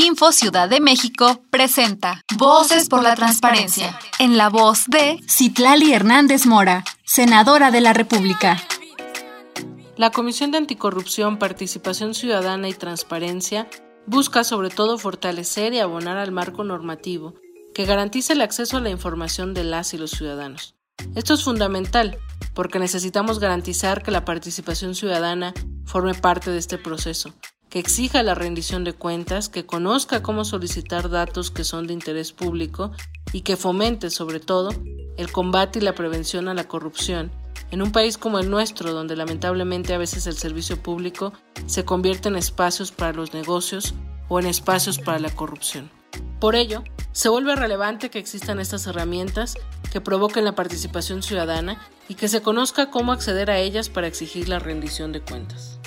Info Ciudad de México presenta Voces por la Transparencia, en la voz de Citlali Hernández Mora, senadora de la República. La Comisión de Anticorrupción, Participación Ciudadana y Transparencia busca sobre todo fortalecer y abonar al marco normativo que garantice el acceso a la información de las y los ciudadanos. Esto es fundamental porque necesitamos garantizar que la participación ciudadana forme parte de este proceso, que exija la rendición de cuentas, que conozca cómo solicitar datos que son de interés público y que fomente sobre todo el combate y la prevención a la corrupción en un país como el nuestro, donde lamentablemente a veces el servicio público se convierte en espacios para los negocios o en espacios para la corrupción. Por ello, se vuelve relevante que existan estas herramientas que provoquen la participación ciudadana y que se conozca cómo acceder a ellas para exigir la rendición de cuentas.